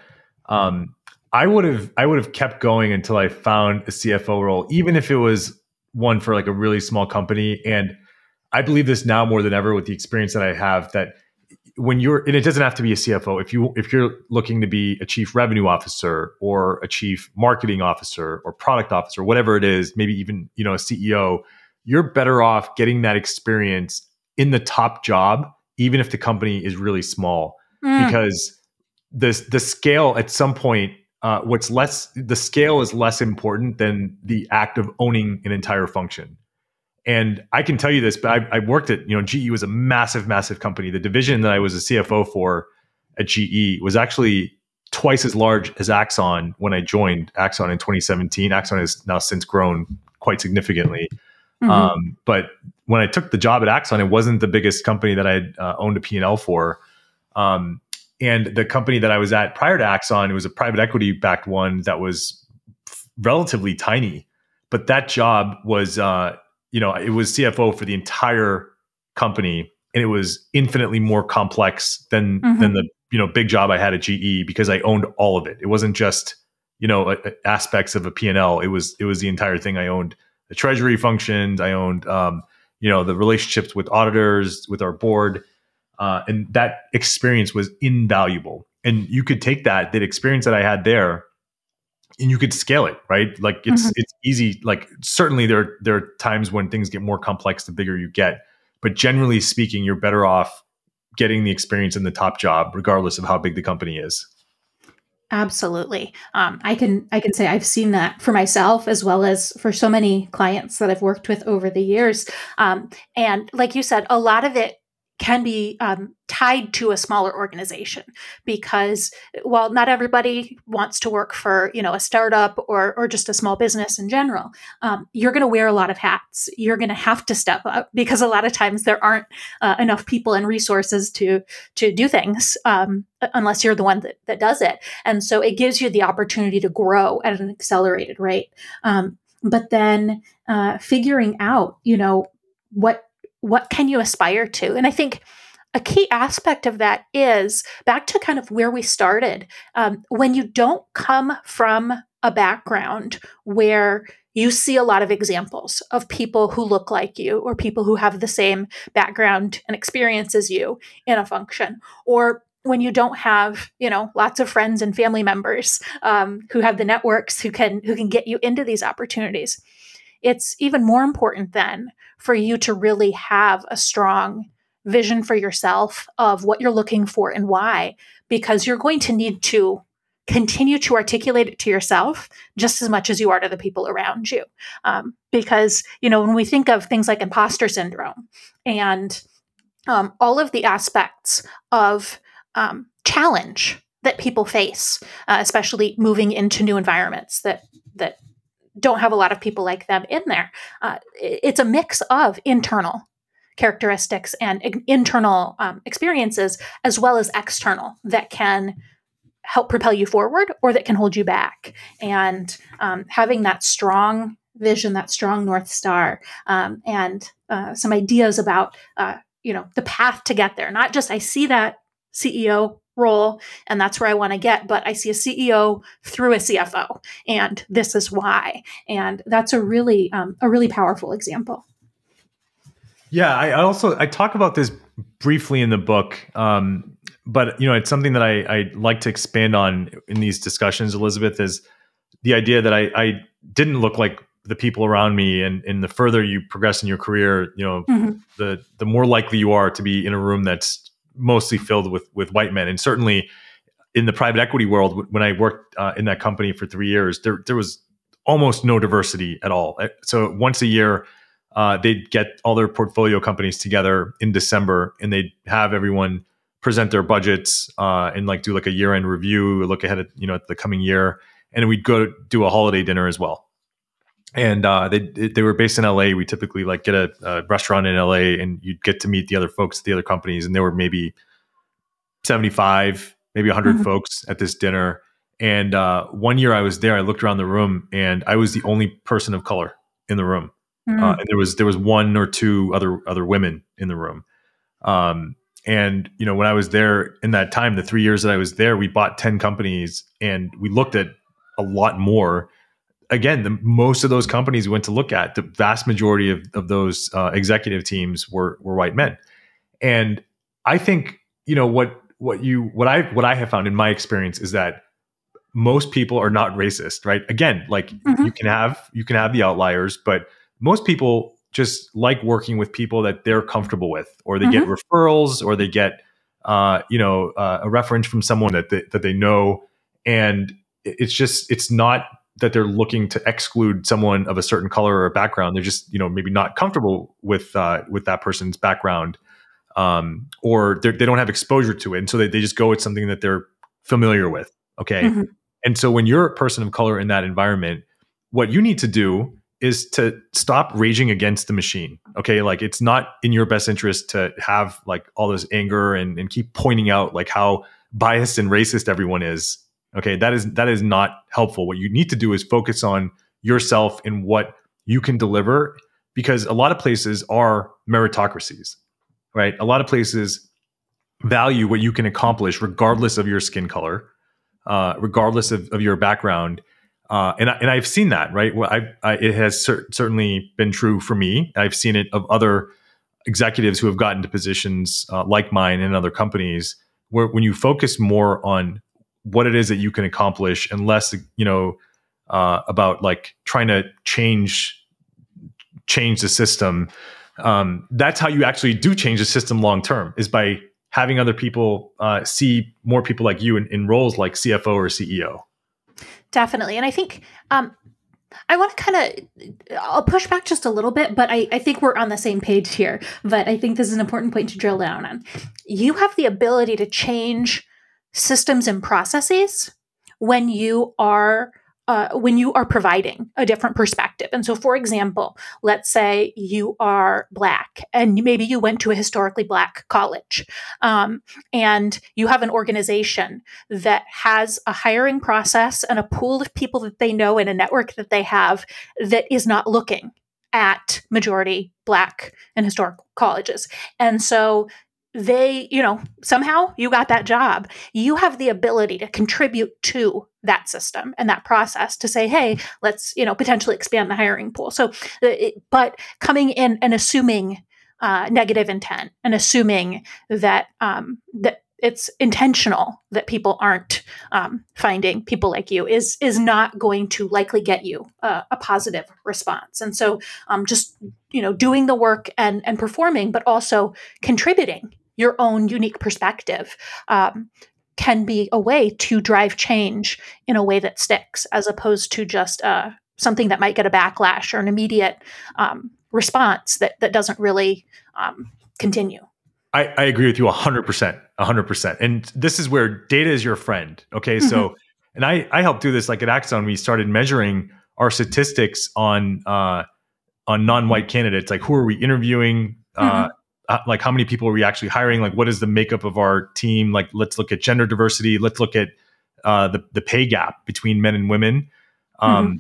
um, i would have i would have kept going until i found a cfo role even if it was one for like a really small company. And i believe this now more than ever with the experience that i have that when you're and it doesn't have to be a CFO if you if you're looking to be a chief revenue officer or a chief marketing officer or product officer whatever it is maybe even you know a CEO you're better off getting that experience in the top job even if the company is really small. Mm. because the the scale at some point uh, what's less the scale is less important than the act of owning an entire function And I can tell you this, but I, I, worked at, you know, GE was a massive, massive company. The division that I was a CFO for at GE was actually twice as large as Axon when I joined Axon in 2017. Axon has now since grown quite significantly. Mm-hmm. Um, but when I took the job at Axon, it wasn't the biggest company that I had uh, owned a P&L for. Um, and the company that I was at prior to Axon, it was a private equity backed one that was relatively tiny. But that job was, uh, you know, it was CFO for the entire company, and it was infinitely more complex than mm-hmm. than the you know big job I had at GE because I owned all of it. It wasn't just you know aspects of a P&L. It was it was the entire thing. I owned the treasury functions. I owned um, you know the relationships with auditors, with our board, uh, and that experience was invaluable. And you could take that that experience that I had there and you could scale it right like it's mm-hmm. it's easy like certainly there there are times when things get more complex the bigger you get but generally speaking you're better off getting the experience in the top job regardless of how big the company is absolutely um, i can i can say i've seen that for myself as well as for so many clients that i've worked with over the years um, and like you said a lot of it can be um, tied to a smaller organization because while not everybody wants to work for you know a startup or or just a small business in general um, you're going to wear a lot of hats. You're going to have to step up because a lot of times there aren't uh, enough people and resources to to do things um, unless you're the one that, that does it. And so it gives you the opportunity to grow at an accelerated rate. Um, but then uh, figuring out you know what what can you aspire to? And I think a key aspect of that is back to kind of where we started. Um, when you don't come from a background where you see a lot of examples of people who look like you or people who have the same background and experience as you in a function or when you don't have you know lots of friends and family members um, who have the networks who can who can get you into these opportunities it's even more important then for you to really have a strong vision for yourself of what you're looking for and why, because you're going to need to continue to articulate it to yourself just as much as you are to the people around you. Um, because, you know, when we think of things like imposter syndrome and um, all of the aspects of um, challenge that people face, uh, especially moving into new environments that that don't have a lot of people like them in there. Uh, it's a mix of internal characteristics and internal um, experiences as well as external that can help propel you forward or that can hold you back. And um, having that strong vision, that strong North Star, um, and uh, some ideas about, uh, you know, the path to get there. Not just I see that CEO role and that's where I want to get but I see a CEO through a CFO and this is why and that's a really um, a really powerful example yeah I, also I talk about this briefly in the book um, but you know it's something that I, I like to expand on in these discussions Elizabeth is the idea that I, I didn't look like the people around me and, and the further you progress in your career you know mm-hmm. the the more likely you are to be in a room that's mostly filled with with white men, and certainly in the private equity world, when I worked uh, in that company for three years, there there was almost no diversity at all. Uh, so once a year, uh, they'd get all their portfolio companies together in December, and they'd have everyone present their budgets uh, and like do like a year end review, look ahead at you know at the coming year, and we'd go do a holiday dinner as well and uh, they they were based in LA. We typically like get a, a, restaurant in LA, and you'd get to meet the other folks at the other companies, and there were maybe seventy five, maybe hundred mm-hmm. folks at this dinner. And uh, one year I was there, I looked around the room, and I was the only person of color in the room, mm-hmm. uh, and there was there was one or two other other women in the room. Um, and you know, when I was there in that time, the three years that I was there, we bought ten companies, and we looked at a lot more again, the, most of those companies we went to look at, the vast majority of, of those uh, executive teams were were white men, and I think you know what what you what I what I have found in my experience is that most people are not racist, right? Again, like mm-hmm. you can have you can have the outliers, but most people just like working with people that they're comfortable with, or they mm-hmm. get referrals, or they get uh, you know uh, a reference from someone that they, that they know, and it's just it's not that they're looking to exclude someone of a certain color or background. They're just you know maybe not comfortable with uh, with that person's background, um, or they don't have exposure to it, and so they, they just go with something that they're familiar with. Okay, mm-hmm. and so when you're a person of color in that environment, what you need to do is to stop raging against the machine. Okay. Like it's not in your best interest to have like all this anger and, and keep pointing out like how biased and racist everyone is. Okay. That is that is not helpful. What you need to do is focus on yourself and what you can deliver because a lot of places are meritocracies, right? A lot of places value what you can accomplish regardless of your skin color, uh, regardless of, of your background uh, and I, and I've seen that right. Well, I, I it has cer- certainly been true for me. I've seen it of other executives who have gotten to positions uh, like mine in other companies, where when you focus more on what it is that you can accomplish, and less you know uh, about like trying to change change the system. Um, that's how you actually do change the system long term is by having other people uh, see more people like you in, in roles like CFO or CEO. Definitely. And I think um, I want to kind of, I'll push back just a little bit, but I, I think we're on the same page here. But I think this is an important point to drill down on. You have the ability to change systems and processes when you are uh, when you are providing a different perspective. And so, for example, let's say you are Black and maybe you went to a historically Black college um, and you have an organization that has a hiring process and a pool of people that they know and a network that they have that is not looking at majority Black and historical colleges. And so they, you know, somehow you got that job. You have the ability to contribute to that system and that process to say, hey, let's, you know, potentially expand the hiring pool. So, uh, it, but coming in and assuming uh, negative intent and assuming that um, that it's intentional that people aren't um, finding people like you is is not going to likely get you a, a positive response. And so, um, just you know, doing the work and and performing, but also contributing your own unique perspective um, can be a way to drive change in a way that sticks as opposed to just uh, something that might get a backlash or an immediate um, response that, that doesn't really um, continue. I, I, agree with you 100%. 100%. And this is where data is your friend. Okay. Mm-hmm. So, and I, I helped do this like at Axon. We started measuring our statistics on, uh, on non-white candidates, like who are we interviewing, uh, mm-hmm uh, like how many people are we actually hiring? Like what is the makeup of our team? Like let's look at gender diversity. Let's look at uh, the, the pay gap between men and women. Um, mm-hmm.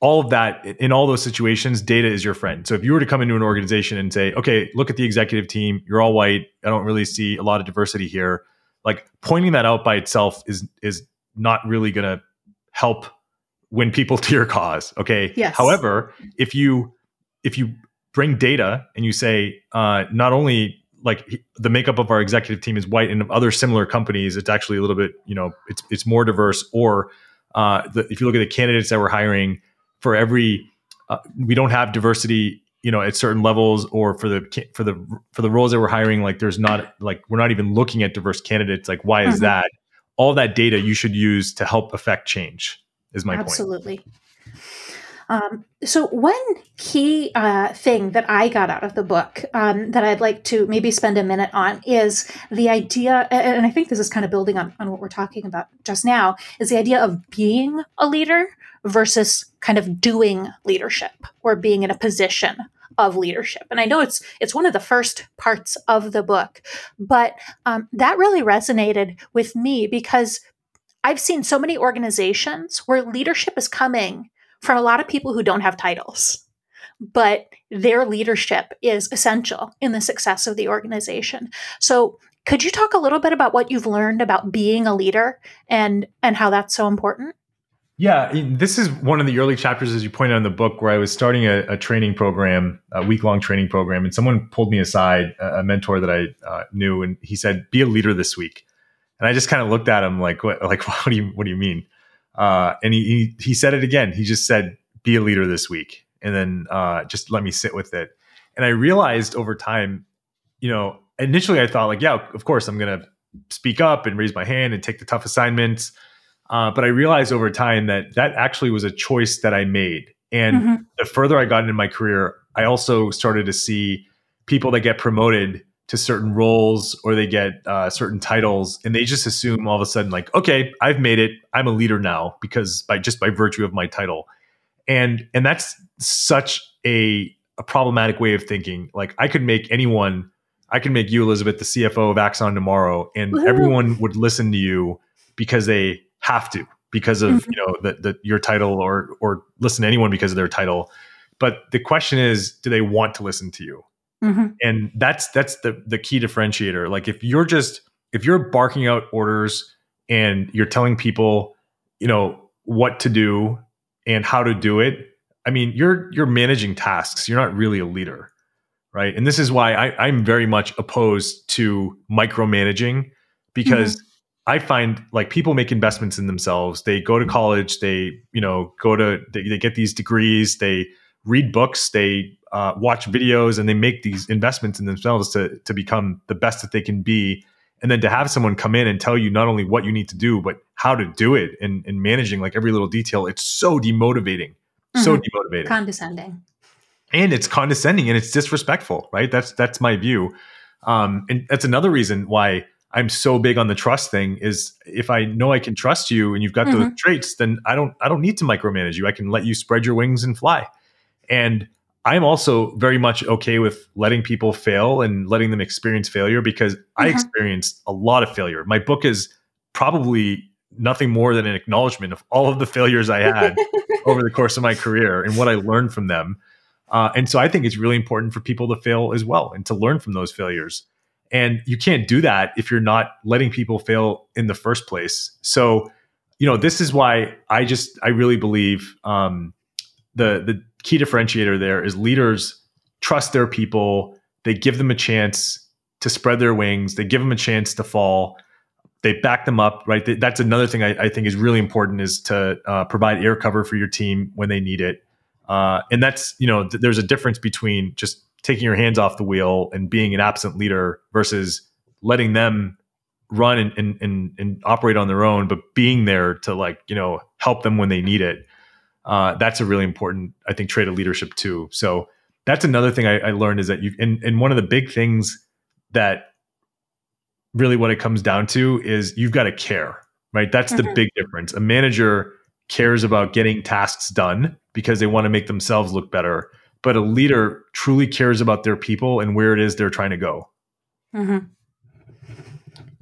all of that in all those situations data is your friend. So if you were to come into an organization and say okay look at the executive team. You're all white. I don't really see a lot of diversity here like pointing that out by itself is is not really going to help win people to your cause okay? Yes. however if you if you bring data and you say uh, not only like the makeup of our executive team is white and other similar companies it's actually a little bit you know it's it's more diverse or uh, the, if you look at the candidates that we're hiring for every uh, we don't have diversity you know at certain levels or for the for the for the roles that we're hiring like there's not like we're not even looking at diverse candidates like why is mm-hmm. that all that data you should use to help affect change is my absolutely. point absolutely um, so, one key uh, thing that I got out of the book um, that I'd like to maybe spend a minute on is the idea, and I think this is kind of building on, on what we're talking about just now, is the idea of being a leader versus kind of doing leadership or being in a position of leadership. And i know it's it's one of the first parts of the book but um, that really resonated with me because i've seen so many organizations where leadership is coming from a lot of people who don't have titles, but their leadership is essential in the success of the organization. So, could you talk a little bit about what you've learned about being a leader and and how that's so important? Yeah, this is one of the early chapters, as you pointed out in the book, where I was starting a, a training program, a week long training program, and someone pulled me aside, a, mentor that I uh, knew, and he said, "Be a leader this week." And I just kind of looked at him like, "What? Like, what do you what do you mean?" Uh, and he, he, he said it again. He just said, "Be a leader this week," and then uh, just let me sit with it. And I realized over time, you know, initially I thought like, yeah, of course I'm gonna speak up and raise my hand and take the tough assignments. Uh, but I realized over time that that actually was a choice that I made. And mm-hmm. the further I got into my career, I also started to see people that get promoted to certain roles or they get uh, certain titles and they just assume all of a sudden like okay i've made it. I'm a leader now because by just by virtue of my title. And and that's such a, a problematic way of thinking. Like i could make anyone i could make you elizabeth the cfo of axon tomorrow and Woo-hoo. everyone would listen to you because they have to because of mm-hmm. you know the, the your title or or listen to anyone because of their title. But the question is do they want to listen to you mm-hmm. and that's that's the the key differentiator. Like if you're just if you're barking out orders and you're telling people you know what to do and how to do it i mean you're you're managing tasks. You're not really a leader right? And this is why I, i'm very much opposed to micromanaging because mm-hmm. I find like people make investments in themselves. They go to college, they, you know, go to, they, they get these degrees, they read books, they uh, watch videos, and they make these investments in themselves to, to become the best that they can be. And then to have someone come in and tell you not only what you need to do, but how to do it and, and managing like every little detail, it's so demotivating. Mm-hmm. So demotivating. Condescending. And it's condescending and it's disrespectful, right? That's that's my view. Um, and that's another reason why I'm so big on the trust thing is if I know I can trust you and you've got mm-hmm. those traits, then I don't I don't need to micromanage you. I can let you spread your wings and fly. And I'm also very much okay with letting people fail and letting them experience failure because mm-hmm. I experienced a lot of failure. My book is probably nothing more than an acknowledgement of all of the failures I had over the course of my career and what I learned from them. Uh, and so I think it's really important for people to fail as well and to learn from those failures. And you can't do that if you're not letting people fail in the first place. So, you know, this is why I just I really believe um, the the key differentiator there is leaders trust their people. They give them a chance to spread their wings. They give them a chance to fall. They back them up, right? That's another thing I, I think is really important is to uh, provide air cover for your team when they need it. Uh, and that's you know th- there's a difference between just taking your hands off the wheel and being an absent leader versus letting them run and, and, and, and operate on their own, but being there to like, you know, help them when they need it. Uh, that's a really important, I think, trait of leadership too. So that's another thing I, I learned is that you, and, and one of the big things that really what it comes down to is you've got to care, right? That's mm-hmm. the big difference. A manager cares about getting tasks done because they want to make themselves look better but a leader truly cares about their people and where it is they're trying to go. Mm-hmm.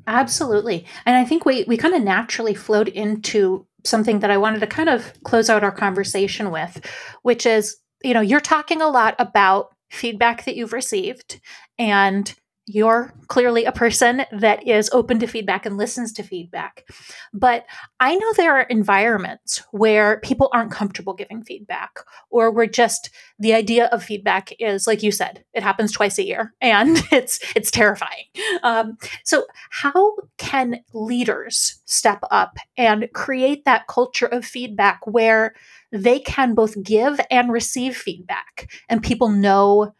Absolutely. And I think we, we kind of naturally flowed into something that I wanted to kind of close out our conversation with, which is, you know, you're talking a lot about feedback that you've received and you're clearly a person that is open to feedback and listens to feedback. But I know there are environments where people aren't comfortable giving feedback, or where just the idea of feedback is, like you said, it happens twice a year, and it's it's terrifying. Um, so, how can leaders step up and create that culture of feedback where they can both give and receive feedback, and people know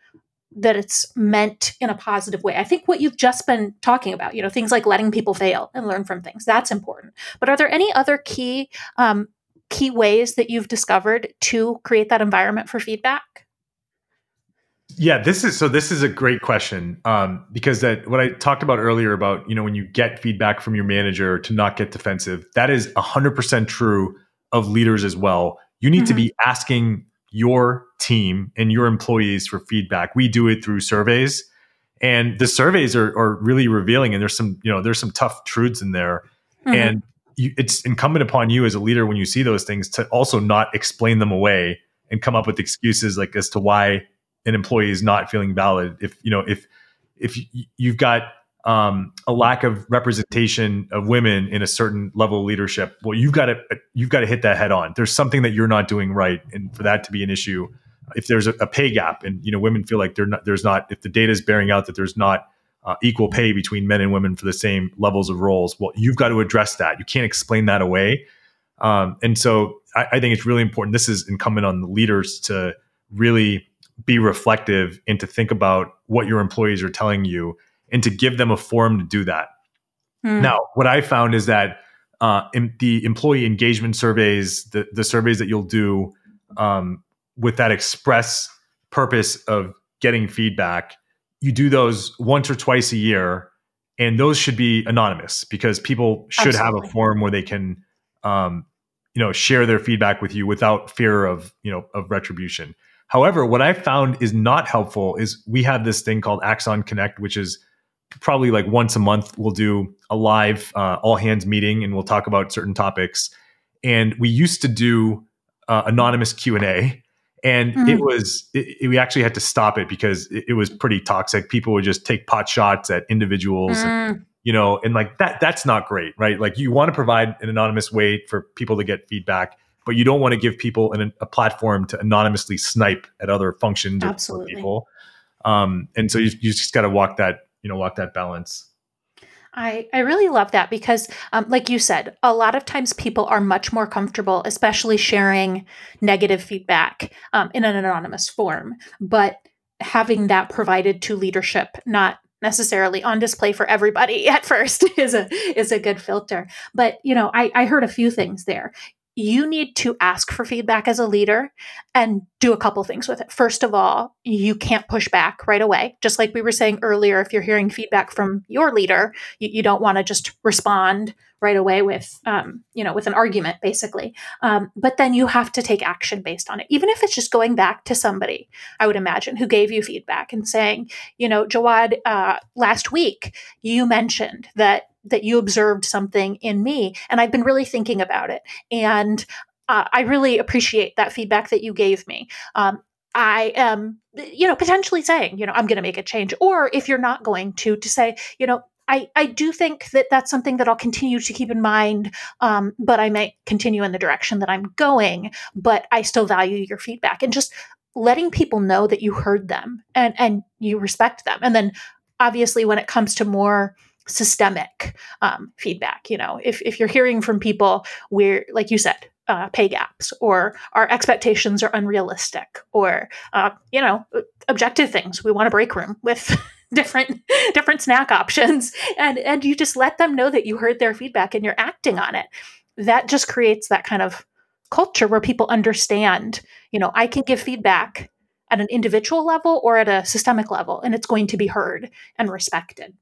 that it's meant in a positive way. I think what you've just been talking about, you know, things like letting people fail and learn from things, that's important. But are there any other key um, key ways that you've discovered to create that environment for feedback? Yeah, this is so. This is a great question um, because that what I talked about earlier about you know when you get feedback from your manager to not get defensive, that is hundred percent true of leaders as well. You need mm-hmm. to be asking your team and your employees for feedback. We do it through surveys, and the surveys are, are really revealing. And there's some, you know, there's some tough truths in there, mm-hmm. and you, it's incumbent upon you as a leader when you see those things to also not explain them away and come up with excuses like as to why an employee is not feeling valid. If you know, if if you've got um, a lack of representation of women in a certain level of leadership, well, you've got to you've got to hit that head on. There's something that you're not doing right, and for that to be an issue, if there's a, a pay gap, and you know women feel like not, there's not, if the data is bearing out that there's not uh, equal pay between men and women for the same levels of roles, well, you've got to address that. You can't explain that away. Um, and so I, I think it's really important. This is incumbent on the leaders to really be reflective and to think about what your employees are telling you and to give them a forum to do that. Mm. Now, what I found is that uh, in the employee engagement surveys, the the surveys that you'll do um, with that express purpose of getting feedback, you do those once or twice a year, and those should be anonymous because people should Absolutely. have a forum where they can, um, you know, share their feedback with you without fear of you know of retribution. However, what I found is not helpful is we have this thing called Axon Connect, which is probably like once a month we'll do a live uh, all hands meeting and we'll talk about certain topics. And we used to do uh, anonymous Q and A, and mm. it was it, it, we actually had to stop it because it, it, was pretty toxic. People would just take pot shots at individuals. Mm. And, you know, and like that, that's not great, right? Like you want to provide an anonymous way for people to get feedback but you don't want to give people an, a platform to anonymously snipe at other functions Absolutely. or people. Um, and so you, you just got to walk that, you know, walk that balance. I, I really love that because, um, like you said, a lot of times people are much more comfortable, especially sharing negative feedback um, in an anonymous form. But having that provided to leadership, not necessarily on display for everybody at first, is a is a good filter. But you know, I, I heard a few things there you need to ask for feedback as a leader and do a couple things with it. First of all, you can't push back right away. Just like we were saying earlier, if you're hearing feedback from your leader, you, you don't want to just respond right away with, um, you know, with an argument, basically. Um, but then you have to take action based on it, even if it's just going back to somebody. I would imagine who gave you feedback and saying, you know, Jawad, uh, last week you mentioned that that you observed something in me and i've been really thinking about it and uh, i really appreciate that feedback that you gave me um, i am you know potentially saying you know i'm going to make a change or if you're not going to to say you know I, I do think that that's something that I'll continue to keep in mind, um, but I might continue in the direction that I'm going. But I still value your feedback and just letting people know that you heard them and and you respect them. And then obviously, when it comes to more systemic um, feedback. You know, if, if you're hearing from people where, like you said, uh, pay gaps or our expectations are unrealistic or, uh, you know, objective things, we want a break room with different different snack options. And and you just let them know that you heard their feedback and you're acting on it. That just creates that kind of culture where people understand you know i can give feedback at an individual level or at a systemic level and it's going to be heard and respected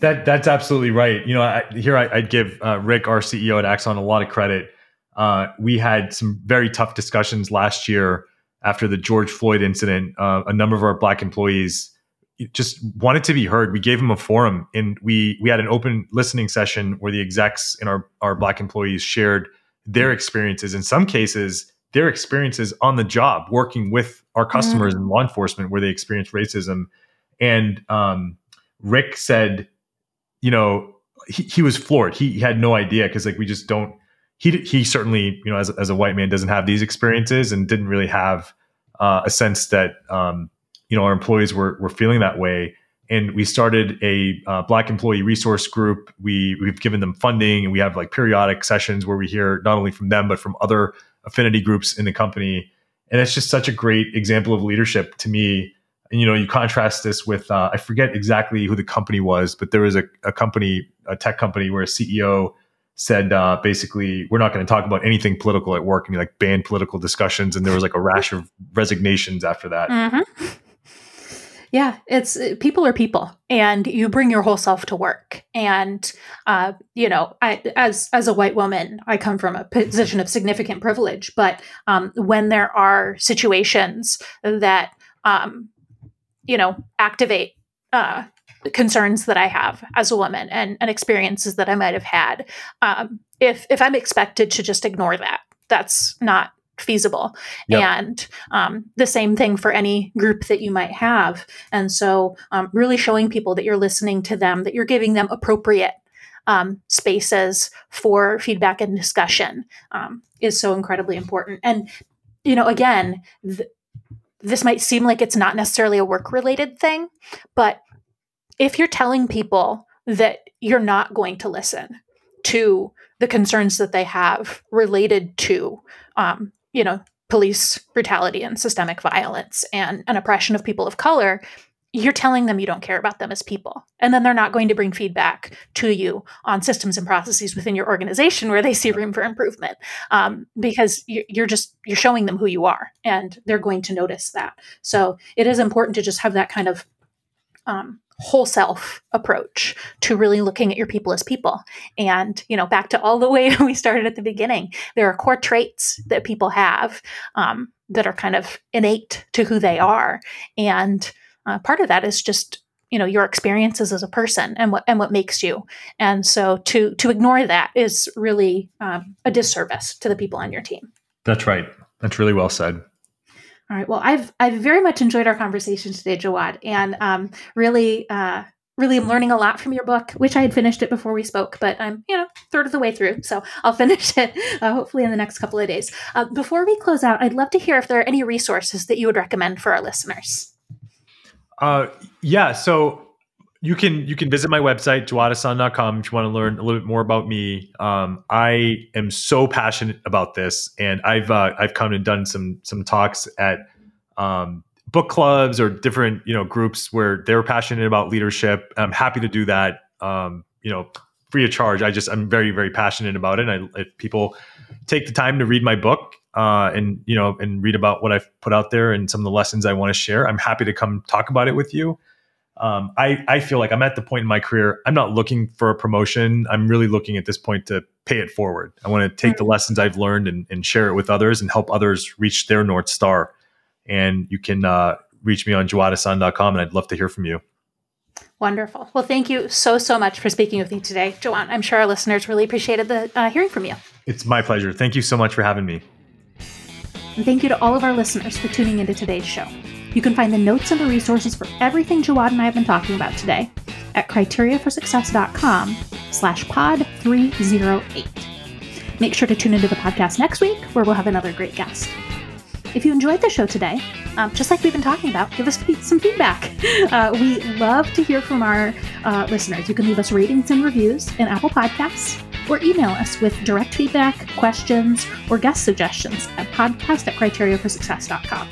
that that's absolutely right. You know, I, here I, would give uh, Rick, our CEO at Axon, a lot of credit. Uh, we had some very tough discussions last year after the George Floyd incident. Uh, a number of our black employees just wanted to be heard. We gave them a forum, and we we had an open listening session where the execs and our our black employees shared their experiences. In some cases, their experiences on the job working with our customers mm. and law enforcement where they experienced racism. And um, Rick said you know, he, he was floored. He, he had no idea because like we just don't. He he certainly you know as as a white man doesn't have these experiences and didn't really have uh, a sense that um, you know our employees were were feeling that way. And we started a uh, Black employee resource group. We we've given them funding, and we have like periodic sessions where we hear not only from them but from other affinity groups in the company. And it's just such a great example of leadership to me and you know you contrast this with uh, i forget exactly who the company was but there was a, a company a tech company where a ceo said uh, basically we're not going to talk about anything political at work and he like banned political discussions and there was like a rash of resignations after that mm-hmm. yeah it's people are people and you bring your whole self to work and uh, you know I, as as a white woman i come from a position of significant privilege but um, when there are situations that um, you know, activate uh, concerns that I have as a woman and, and experiences that I might have had. Um, if if I'm expected to just ignore that, that's not feasible. Yep. And um, the same thing for any group that you might have. And so, um, really showing people that you're listening to them, that you're giving them appropriate um, spaces for feedback and discussion um, is so incredibly important. And you know, again, th- this might seem like it's not necessarily a work related thing, but if you're telling people that you're not going to listen to the concerns that they have related to, um, you know, police brutality and systemic violence and an oppression of people of color, you're telling them you don't care about them as people. And then they're not going to bring feedback to you on systems and processes within your organization where they see room for improvement um, because you're just you're showing them who you are and they're going to notice that. So it is important to just have that kind of um, whole self approach to really looking at your people as people and you know back to all the way we started at the beginning there are core traits that people have um, that are kind of innate to who they are and uh, part of that is just you know your experiences as a person and what and what makes you and so to to ignore that is really um, a disservice to the people on your team that's right that's really well said all right. Well, I've I've very much enjoyed our conversation today, Jawad, and um, really uh, really am learning a lot from your book. Which I had finished it before we spoke, but I'm you know third of the way through, so I'll finish it uh, hopefully in the next couple of days. Uh, before we close out, I'd love to hear if there are any resources that you would recommend for our listeners. Uh, yeah. So you can you can visit my website jawadahsan.com if you want to learn a little bit more about me um, i am so passionate about this and i've uh, i've come and done some some talks at um, book clubs or different you know groups where they're passionate about leadership i'm happy to do that um, you know free of charge i just i'm very very passionate about it and I, if people take the time to read my book uh, and you know and read about what i've put out there and some of the lessons i want to share i'm happy to come talk about it with you um, I, I feel like I'm at the point in my career, I'm not looking for a promotion. I'm really looking at this point to pay it forward. I want to take mm-hmm. the lessons I've learned and, and, share it with others and help others reach their North Star. And you can uh, reach me on jawadahsan.com and I'd love to hear from you. Wonderful. Well, thank you so, so much for speaking with me today, Jawad. I'm sure our listeners really appreciated the uh, hearing from you. It's my pleasure. Thank you so much for having me. And thank you to all of our listeners for tuning into today's show. You can find the notes and the resources for everything Jawad and I have been talking about today at criteriaforsuccess.com slash pod 308. Make sure to tune into the podcast next week where we'll have another great guest. If you enjoyed the show today, um, just like we've been talking about, give us some feedback. Uh, we love to hear from our uh, listeners. You can leave us ratings and reviews in Apple Podcasts or email us with direct feedback, questions, or guest suggestions at podcast at criteriaforsuccess.com.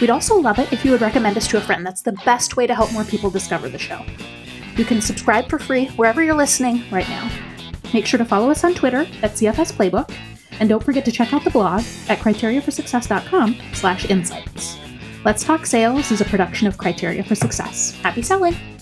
We'd also love it if you would recommend us to a friend. That's the best way to help more people discover the show. You can subscribe for free wherever you're listening right now. Make sure to follow us on Twitter at CFS Playbook, and don't forget to check out the blog at criteriaforsuccess.com slash insights. Let's Talk Sales is a production of Criteria for Success. Happy selling!